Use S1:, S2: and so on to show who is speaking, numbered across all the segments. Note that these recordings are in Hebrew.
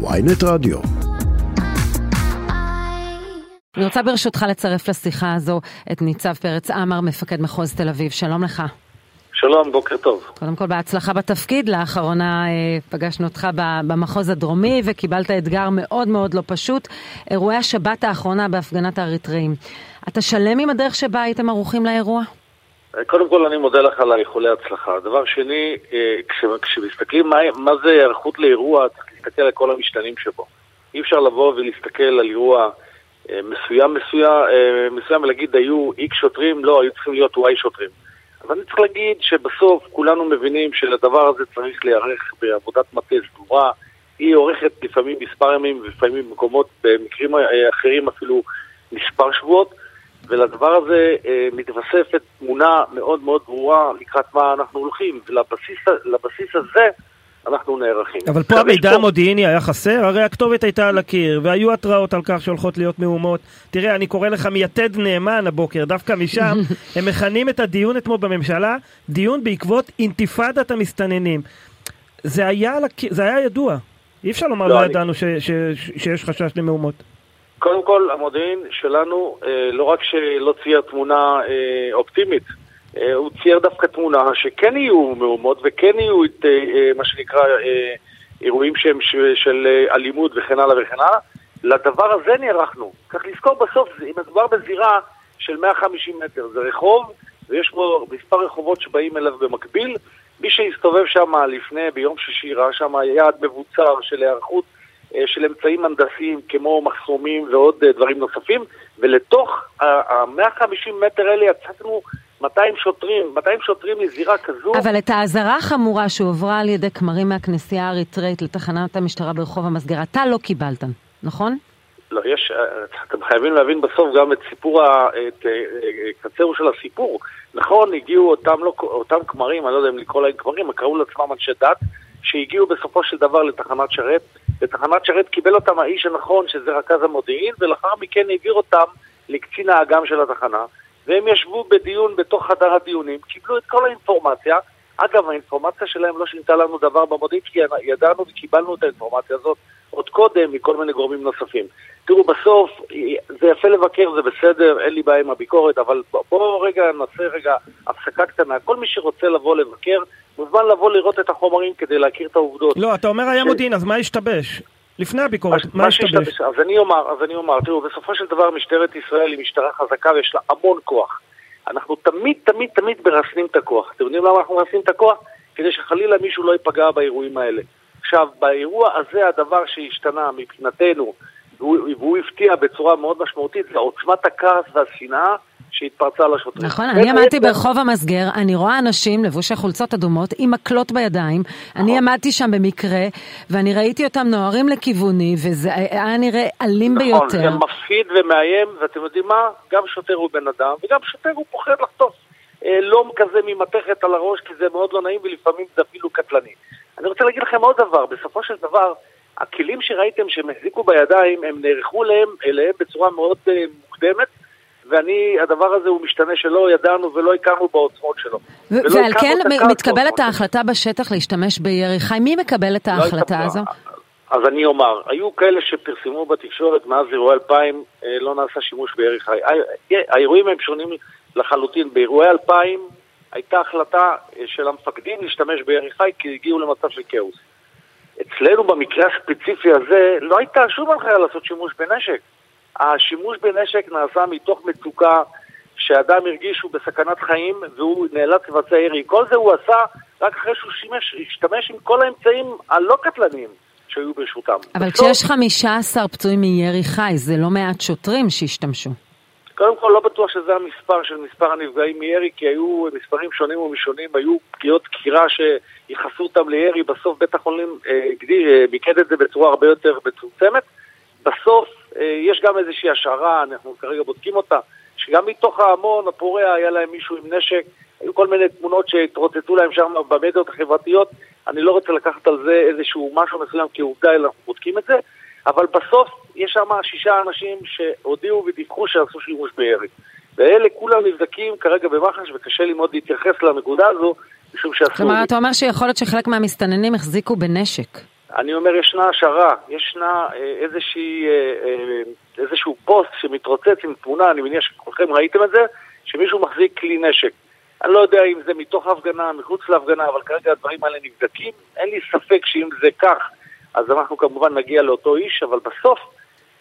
S1: ויינט רדיו.
S2: אני רוצה ברשותך לצרף לשיחה הזו את ניצב פרץ עמר, מפקד מחוז תל אביב. שלום לך.
S3: שלום, בוקר טוב.
S2: קודם כל בהצלחה בתפקיד, לאחרונה אה, פגשנו אותך במחוז הדרומי וקיבלת אתגר מאוד מאוד לא פשוט, אירועי השבת האחרונה בהפגנת האריתראים. אתה שלם עם הדרך שבה הייתם ערוכים לאירוע?
S3: קודם כל אני מודה לך על איחולי הצלחה. דבר שני, אה, כש, כשמסתכלים מה, מה זה היערכות לאירוע, צריך להסתכל על כל המשתנים שבו. אי אפשר לבוא ולהסתכל על אירוע אה, מסוים מסוים, מסוים ולהגיד היו איקס שוטרים, לא, היו צריכים להיות וואי שוטרים. אבל אני צריך להגיד שבסוף כולנו מבינים שלדבר הזה צריך להיערך בעבודת מטה סדורה. היא אורכת לפעמים מספר ימים ולפעמים במקומות, במקרים אחרים אפילו מספר שבועות, ולדבר הזה אה, מתווספת תמונה מאוד מאוד ברורה לקראת מה אנחנו הולכים, ולבסיס הזה אנחנו נערכים.
S4: אבל פה המידע המודיעיני היה חסר? הרי הכתובת הייתה על הקיר, והיו התראות על כך שהולכות להיות מהומות. תראה, אני קורא לך מיתד נאמן הבוקר, דווקא משם, הם מכנים את הדיון אתמול בממשלה, דיון בעקבות אינתיפאדת המסתננים. זה היה, זה היה ידוע. אי אפשר לומר לא, לא אני... ידענו ש, ש, ש, שיש חשש למהומות.
S3: קודם כל, המודיעין שלנו אה, לא רק שלא צייר תמונה אה, אופטימית, הוא צייר דווקא תמונה שכן יהיו מהומות וכן יהיו את אה, אה, מה שנקרא אירועים שהם של אלימות וכן הלאה וכן הלאה. לדבר הזה נערכנו. צריך לזכור בסוף, אם מדובר בזירה של 150 מטר, זה רחוב ויש פה מספר רחובות שבאים אליו במקביל. מי שהסתובב שם לפני, ביום שישי, ראה שם יעד מבוצר של היערכות של אמצעים הנדסיים כמו מחסומים ועוד דברים נוספים, ולתוך ה-150 מטר האלה יצאנו 200 שוטרים, 200 שוטרים לזירה כזו.
S2: אבל את האזהרה החמורה שהועברה על ידי כמרים מהכנסייה האריתראית לתחנת המשטרה ברחוב המסגר, אתה לא קיבלת, נכון?
S3: לא, יש, אתם חייבים להבין בסוף גם את סיפור, ה, את אה, קצרו של הסיפור. נכון, הגיעו אותם, לא, אותם כמרים, אני לא יודע אם לקרוא להם כמרים, קראו לעצמם אנשי דת, שהגיעו בסופו של דבר לתחנת שרת. לתחנת שרת קיבל אותם האיש הנכון, שזה רכז המודיעין, ולאחר מכן העביר אותם לקצין האג"ם של התחנה. והם ישבו בדיון בתוך חדר הדיונים, קיבלו את כל האינפורמציה. אגב, האינפורמציה שלהם לא שינתה לנו דבר במודיעין, כי ידענו וקיבלנו את האינפורמציה הזאת עוד קודם מכל מיני גורמים נוספים. תראו, בסוף, זה יפה לבקר, זה בסדר, אין לי בעיה עם הביקורת, אבל בואו רגע נעשה רגע הפסקה קטנה. כל מי שרוצה לבוא לבקר, מוזמן לבוא לראות את החומרים כדי להכיר את העובדות.
S4: לא, אתה אומר היה. מודיעין, אז מה השתבש? לפני הביקורת, מה השתבש?
S3: אז אני אומר, אז אני אומר, תראו, בסופו של דבר משטרת ישראל היא משטרה חזקה ויש לה המון כוח. אנחנו תמיד, תמיד, תמיד מרסנים את הכוח. אתם יודעים למה אנחנו מרסנים את הכוח? כדי שחלילה מישהו לא ייפגע באירועים האלה. עכשיו, באירוע הזה הדבר שהשתנה מבחינתנו, והוא, והוא הפתיע בצורה מאוד משמעותית, זה עוצמת הכעס והשנאה שהתפרצה לשוטרים.
S2: נכון, אני עמדתי ברחוב המסגר, אני רואה אנשים לבושי חולצות אדומות עם מקלות בידיים, אני נכון. עמדתי שם במקרה, ואני ראיתי אותם נוהרים לכיווני, וזה היה נראה אלים ביותר. נכון,
S3: זה מפחיד ומאיים, ואתם יודעים מה? גם שוטר הוא בן אדם, וגם שוטר הוא פוחד לחטוף אה, לום כזה ממתכת על הראש, כי זה מאוד לא נעים ולפעמים זה אפילו קטלני. אני רוצה להגיד לכם עוד דבר, בסופו של דבר, הכלים שראיתם שהם החזיקו בידיים, הם נערכו אליהם, אליהם בצורה מאוד uh, מוקדמת, ואני, הדבר הזה הוא משתנה שלא ידענו ולא הכרנו בעוצמות שלו.
S2: ועל כן מתקבלת ההחלטה בשטח להשתמש בירי חי, מי מקבל את לא ההחלטה לא הזו?
S3: אז אני אומר, היו כאלה שפרסמו בתקשורת מאז אירועי 2000 אה, לא נעשה שימוש בירי חי. האירועים הם שונים לחלוטין. באירועי 2000 הייתה החלטה אה, של המפקדים להשתמש בירי חי כי הגיעו למצב של כאוס. אצלנו במקרה הספציפי הזה לא הייתה שום הנחיה לעשות שימוש בנשק. השימוש בנשק נעשה מתוך מצוקה שאדם הרגיש שהוא בסכנת חיים והוא נאלץ לבצע ירי. כל זה הוא עשה רק אחרי שהוא שימש, השתמש עם כל האמצעים הלא קטלניים שהיו ברשותם.
S2: אבל בסוף, כשיש 15 פצועים מירי חי, זה לא מעט שוטרים שהשתמשו.
S3: קודם כל לא בטוח שזה המספר של מספר הנפגעים מירי, כי היו מספרים שונים ומשונים, היו פגיעות דקירה שייחסו אותם לירי, בסוף בית החולים אה, אה, מיקד את זה בצורה הרבה יותר מצומצמת. בסוף יש גם איזושהי השערה, אנחנו כרגע בודקים אותה, שגם מתוך ההמון הפורע היה להם מישהו עם נשק, היו כל מיני תמונות שהתרוצצו להם שם במדיות החברתיות, אני לא רוצה לקחת על זה איזשהו משהו מסוים כעובדה, אלא אנחנו בודקים את זה, אבל בסוף יש שם שישה אנשים שהודיעו ודיווחו שעשו שימוש בירי. ואלה כולם נבדקים כרגע במח"ש וקשה לי מאוד להתייחס לנקודה הזו, משום שאסור...
S2: כלומר, אתה אומר שיכול להיות שחלק מהמסתננים החזיקו בנשק.
S3: אני אומר, ישנה השערה, ישנה אה, איזושהי, אה, אה, איזשהו פוסט שמתרוצץ עם תמונה, אני מניח שכולכם ראיתם את זה, שמישהו מחזיק כלי נשק. אני לא יודע אם זה מתוך ההפגנה, מחוץ להפגנה, אבל כרגע הדברים האלה נבדקים. אין לי ספק שאם זה כך, אז אנחנו כמובן נגיע לאותו איש, אבל בסוף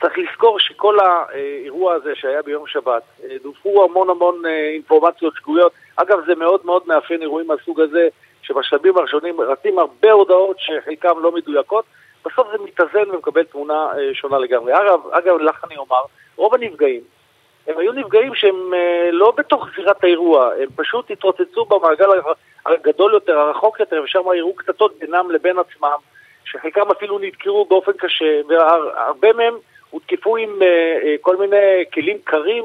S3: צריך לזכור שכל האירוע הזה שהיה ביום שבת, דופקו המון המון אינפורמציות שגויות. אגב, זה מאוד מאוד מאפיין אירועים מהסוג הזה, שבשלבים הראשונים רצים הרבה הודעות שחלקן לא מדויקות, בסוף זה מתאזן ומקבל תמונה אה, שונה לגמרי. אגב, אגב, לך אני אומר, רוב הנפגעים, הם היו נפגעים שהם אה, לא בתוך זירת האירוע, הם פשוט התרוצצו במעגל הגדול יותר, הרחוק יותר, ושם הראו קטטות בינם לבין עצמם, שחלקם אפילו נדקרו באופן קשה, והרבה מהם הותקפו עם אה, כל מיני כלים קרים,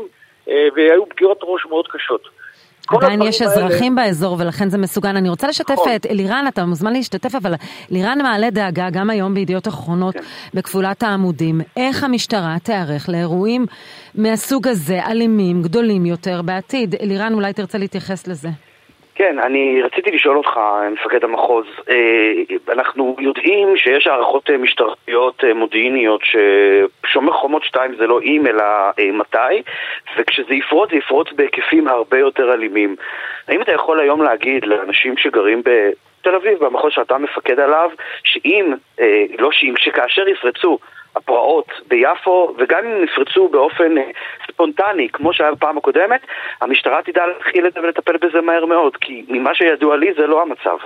S3: והיו פגיעות ראש מאוד קשות.
S2: עדיין יש אזרחים האלה... באזור ולכן זה מסוגן. אני רוצה לשתף נכון. את אלירן, אתה מוזמן להשתתף, אבל אלירן מעלה דאגה גם היום בידיעות אחרונות כן. בכפולת העמודים. איך המשטרה תיערך לאירועים מהסוג הזה, אלימים, גדולים יותר בעתיד? אלירן, אולי תרצה להתייחס לזה.
S1: כן, אני רציתי לשאול אותך, מפקד המחוז, אה, אנחנו יודעים שיש הערכות אה, משטרתיות אה, מודיעיניות ששומר חומות 2 זה לא אם אלא מתי, וכשזה יפרוץ זה יפרוץ בהיקפים הרבה יותר אלימים. האם אתה יכול היום להגיד לאנשים שגרים בתל אביב, במחוז שאתה מפקד עליו, שאם, לא שאם, שכאשר יפרצו הפרעות ביפו, וגם אם נפרצו באופן אה, ספונטני, כמו שהיה בפעם הקודמת, המשטרה תדע להתחיל את זה ולטפל בזה מהר מאוד, כי ממה שידוע לי זה לא המצב.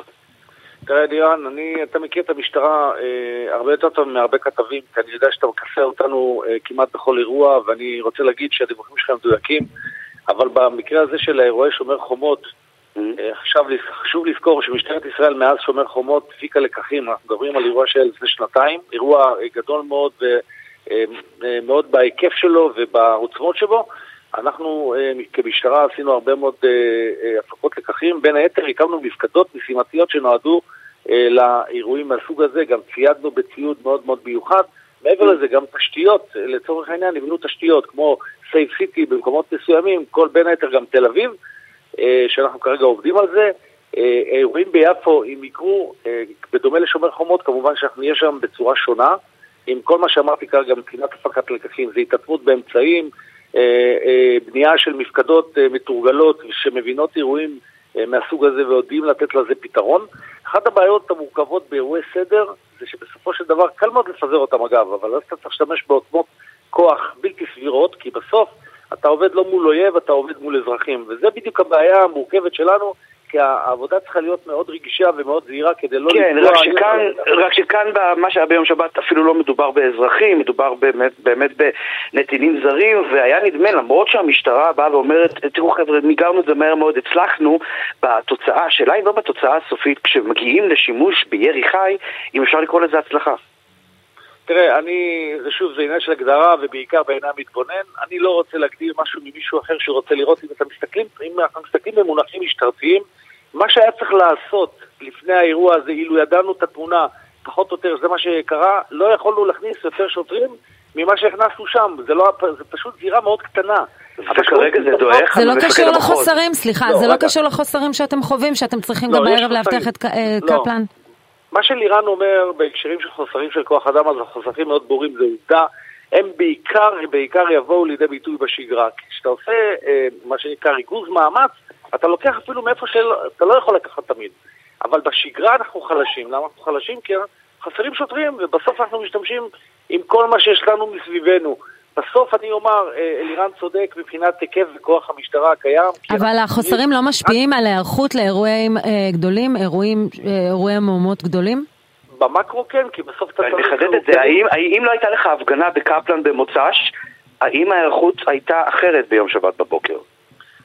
S3: תראה, דירן, אני, אתה מכיר את המשטרה אה, הרבה יותר טוב מהרבה כתבים, כי אני יודע שאתה מכסה אותנו אה, כמעט בכל אירוע, ואני רוצה להגיד שהדיווחים שלך מדויקים, אבל במקרה הזה של אירועי שומר חומות, עכשיו חשוב לזכור שמשטרת ישראל מאז שומר חומות הפיקה לקחים, אנחנו מדברים על אירוע של לפני שנתיים, אירוע גדול מאוד ומאוד אה, בהיקף שלו ובעוצמות שבו. אנחנו אה, כמשטרה עשינו הרבה מאוד הפקות לקחים, בין היתר הקמנו מפקדות משימתיות שנועדו לאירועים מהסוג הזה, גם ציידנו בציוד מאוד מאוד מיוחד. מעבר לזה, גם תשתיות, לצורך העניין נבנו תשתיות כמו סייף סיטי במקומות מסוימים, כל בין היתר גם תל אביב. אה, שאנחנו כרגע עובדים על זה. אה, אירועים ביפו, אם יקרו, אה, בדומה לשומר חומות, כמובן שאנחנו נהיה שם בצורה שונה. עם כל מה שאמרתי כרגע מבחינת הפקת לקחים, זה התעצמות באמצעים, בנייה של מפקדות מתורגלות שמבינות אירועים מהסוג הזה ויודעים לתת לזה פתרון. אחת הבעיות המורכבות באירועי סדר זה שבסופו של דבר קל מאוד לפזר אותם אגב, אבל אז אתה צריך להשתמש בעוצמות כוח בלתי סבירות, כי בסוף אתה עובד לא מול אויב, אתה עובד מול אזרחים. וזה בדיוק הבעיה המורכבת שלנו, כי העבודה צריכה להיות מאוד רגישה ומאוד זהירה כדי לא...
S1: כן, רק שכאן, רק שכאן במה שהיה ביום שבת אפילו לא מדובר באזרחים, מדובר באמת, באמת בנתינים זרים, והיה נדמה, למרות שהמשטרה באה ואומרת, תראו חבר'ה, מיגרנו את זה מהר מאוד, הצלחנו, בתוצאה, השאלה היא לא בתוצאה הסופית, כשמגיעים לשימוש בירי חי, אם אפשר לקרוא לזה הצלחה.
S3: תראה, אני, זה שוב, זה עניין של הגדרה ובעיקר בעיני המתבונן. אני לא רוצה להגדיר משהו ממישהו אחר שרוצה לראות. אם אתם מסתכלים, אם אנחנו מסתכלים במונחים משטרתיים, מה שהיה צריך לעשות לפני האירוע הזה, אילו ידענו את התמונה, פחות או יותר, זה מה שקרה, לא יכולנו להכניס יותר שוטרים ממה שהכנסנו שם. זה, לא, זה פשוט זירה מאוד קטנה.
S1: וכרגע זה דועך
S2: זה לא קשור לחוסרים, סליחה, לא, זה לא קשור לחוסרים שאתם חווים, שאתם צריכים לא, גם בערב לאבטח את אה, לא. קפלן?
S3: מה שלירן אומר בהקשרים של חוסרים של כוח אדם, אז החוסרים מאוד ברורים, זה עובדה. הם בעיקר, בעיקר יבואו לידי ביטוי בשגרה. כשאתה עושה אה, מה שנקרא ריכוז מאמץ, אתה לוקח אפילו מאיפה שאתה לא יכול לקחת תמיד. אבל בשגרה אנחנו חלשים. למה אנחנו חלשים? כי חסרים שוטרים, ובסוף אנחנו משתמשים עם כל מה שיש לנו מסביבנו. בסוף אני אומר, אה, אלירן צודק מבחינת היקף וכוח המשטרה הקיים.
S2: אבל החוסרים לא משפיעים על היערכות לאירועים אה, גדולים, אירועים, אה, אירועי מהומות גדולים?
S3: במקרו כן, כי בסוף אתה
S1: צריך... אני מחדד את זה, האם, האם לא הייתה לך הפגנה בקפלן במוצ"ש, האם ההיערכות הייתה אחרת ביום שבת בבוקר?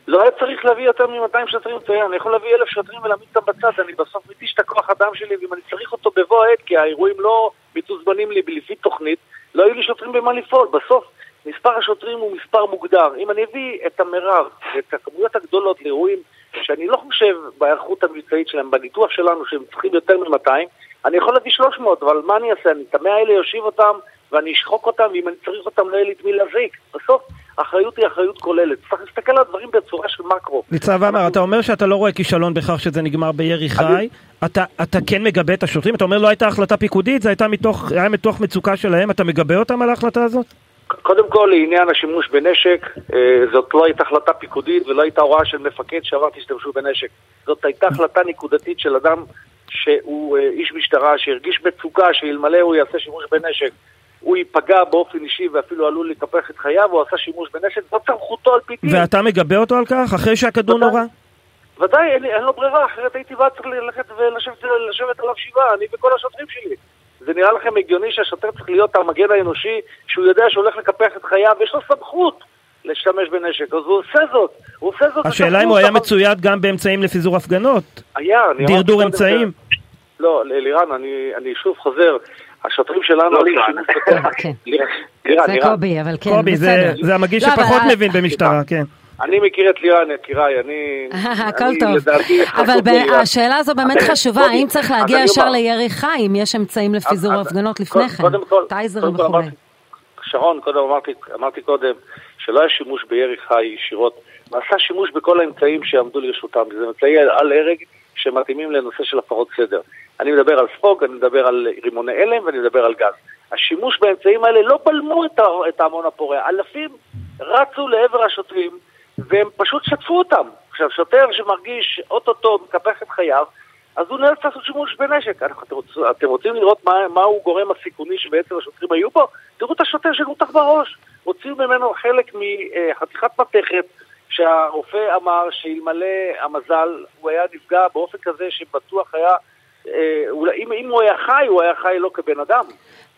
S3: לא היה צריך להביא יותר מ-200 שוטרים אני יכול להביא אלף שוטרים ולהעמיד אותם בצד, אני בסוף מתיש את הכוח אדם שלי, ואם אני צריך אותו בבוא העת, כי האירועים לא מתוזמנים לי לפי תוכנית, לא היו לי שוטרים במה לפעול. בסוף מספר השוטרים הוא מספר מוגדר. אם אני אביא את המרב, את הכמויות הגדולות לאירועים שאני לא חושב בהיערכות המבצעית שלהם, בניתוח שלנו שהם צריכים יותר מ-200, אני יכול להביא 300, אבל מה אני אעשה? אני את המאה האלה יושיב אותם ואני אשחוק אותם, ואם אני צריך אותם לא יהיה לי את מי להזיק. בסוף אחריות היא אחריות כוללת. צריך להסתכל על הדברים בצורה של מקרו.
S4: ניצב עמר, אתה אומר שאתה לא רואה כישלון בכך שזה נגמר בירי חי, אתה, אתה כן מגבה את השוטרים? אתה אומר לא הייתה החלטה פיקודית, זה הייתה מתוך, היה מתוך מצוקה שלהם, אתה מגבה אותם על ההחלטה הזאת?
S3: קודם כל, לעניין השימוש בנשק, אה, זאת לא הייתה החלטה פיקודית ולא הייתה הוראה של מפקד שאמר תשתמשו בנשק. זאת הייתה החלטה נקודתית של אדם שהוא אה, איש משטרה, שהרגיש מצוקה שאלמלא הוא יעשה שימוש בנשק, הוא ייפגע באופן אישי ואפילו עלול לקפח את חייו, הוא עשה שימוש בנשק, זאת סמכותו על פי דין.
S4: ואתה מגבה אותו על כך, אחרי שהכדור. נורה?
S3: ודאי, אין, לו ברירה, אחרת הייתי בא צריך ללכת ולשבת לשבת עליו שבעה, אני וכל השוטרים שלי. זה נראה לכם הגיוני שהשוטר צריך להיות המגן האנושי, שהוא יודע שהוא הולך לקפח את חייו, ויש לו סמכות להשתמש בנשק, אז הוא עושה זאת. הוא עושה זאת.
S4: השאלה אם הוא היה מצויד גם באמצעים לפיזור הפגנות,
S3: היה, אני אמרתי
S4: דרדור אמצעים.
S3: לא, לירן, אני, שוב חוזר, השוטרים שלנו...
S1: לא.
S3: שימוש בכוח. לירן,
S2: זה קובי, אבל כן,
S4: קובי, זה,
S2: בסדר.
S4: זה המגיש
S2: לא,
S4: שפחות מבין במשטרה, כן.
S3: אני מכיר את לירן, יקיריי, אני...
S2: הכל טוב. אבל. השאלה הזו באמת חשובה, האם צריך להגיע ישר לירי חי, אם יש אמצעים לפיזור הפגנות לפני כן, טייזרים וכולי.
S3: אמרתי- שרון, קודם אמרתי, אמרתי קודם שלא היה שימוש בירי חי ישירות, נעשה שימוש בכל האמצעים שעמדו לרשותם, זה אמצעי על הרג שמתאימים לנושא של הפרות סדר. אני מדבר על ספוג, אני מדבר על רימוני הלם ואני מדבר על גז. השימוש באמצעים האלה לא בלמו את ההמון הפורע, אלפים רצו לעבר השוטרים והם פשוט שטפו אותם. עכשיו, שוטר שמרגיש אוטוטו מקפח את חייו, אז הוא נאלץ לעשות שימוש בנשק. אתם, רוצ, אתם רוצים לראות מה, מהו גורם הסיכוני שבעצם השוטרים היו בו? תראו את השוטר שנותח בראש. הוציאו ממנו חלק מחתיכת מתכת שהרופא אמר שאלמלא המזל הוא היה נפגע באופן כזה שבטוח היה, אה, אם, אם הוא היה חי, הוא היה חי לא כבן אדם.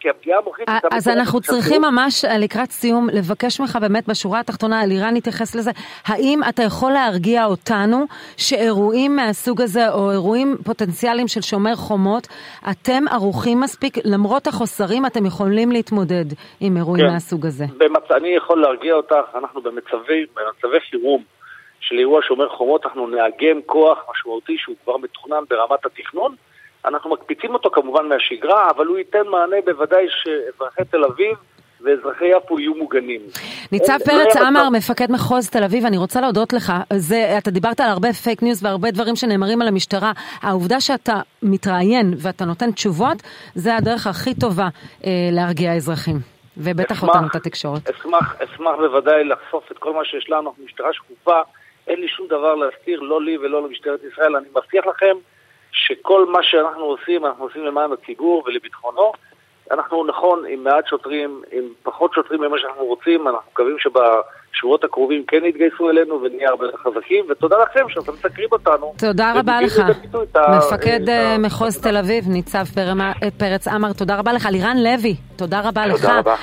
S3: כי הפגיעה המוחית...
S2: אז. אנחנו צריכים ממש אה, לקראת סיום לבקש ממך באמת בשורה התחתונה, אלירן התייחס לזה, האם אתה יכול להרגיע אותנו שאירועים מהסוג הזה או אירועים פוטנציאליים של שומר חומות, אתם ערוכים מספיק, למרות החוסרים אתם יכולים להתמודד עם אירועים
S3: כן.
S2: מהסוג הזה?
S3: במצ... אני יכול להרגיע אותך, אנחנו במצבי, במצבי חירום של אירוע שומר חומות, אנחנו נאגם כוח משמעותי שהוא כבר מתוכנן ברמת התכנון. אנחנו מקפיצים אותו כמובן מהשגרה, אבל הוא ייתן מענה בוודאי שאזרחי תל אביב ואזרחי יפו יהיו מוגנים.
S2: ניצב פרץ עמר, מפקד מחוז תל אביב, אני רוצה להודות לך. זה, אתה דיברת על הרבה fake news והרבה דברים שנאמרים על המשטרה. העובדה שאתה מתראיין ואתה נותן תשובות, זה הדרך הכי טובה אה, להרגיע אזרחים. ובטח
S3: אשמח-
S2: אותנו את התקשורת.
S3: אשמח, אשמח בוודאי לחשוף את כל מה שיש לנו, אנחנו משטרה שקופה, אין לי שום דבר להסתיר, לא לי ולא למשטרת ישראל. אני מבטיח לכם שכל מה שאנחנו עושים, אנחנו עושים למען הציבור ולביטחונו. אנחנו נכון עם מעט שוטרים, עם פחות שוטרים ממה שאנחנו רוצים, אנחנו מקווים שבשבועות הקרובים כן יתגייסו אלינו ונהיה הרבה יותר חזקים, ותודה לכם שאתם מסקרים אותנו.
S2: תודה רבה לך. מפקד אה,
S3: ה-
S2: מחוז תל אביב, ניצב פרמה- פרץ עמר, תודה רבה לך. לירן לוי, תודה רבה לך.
S1: תודה רבה.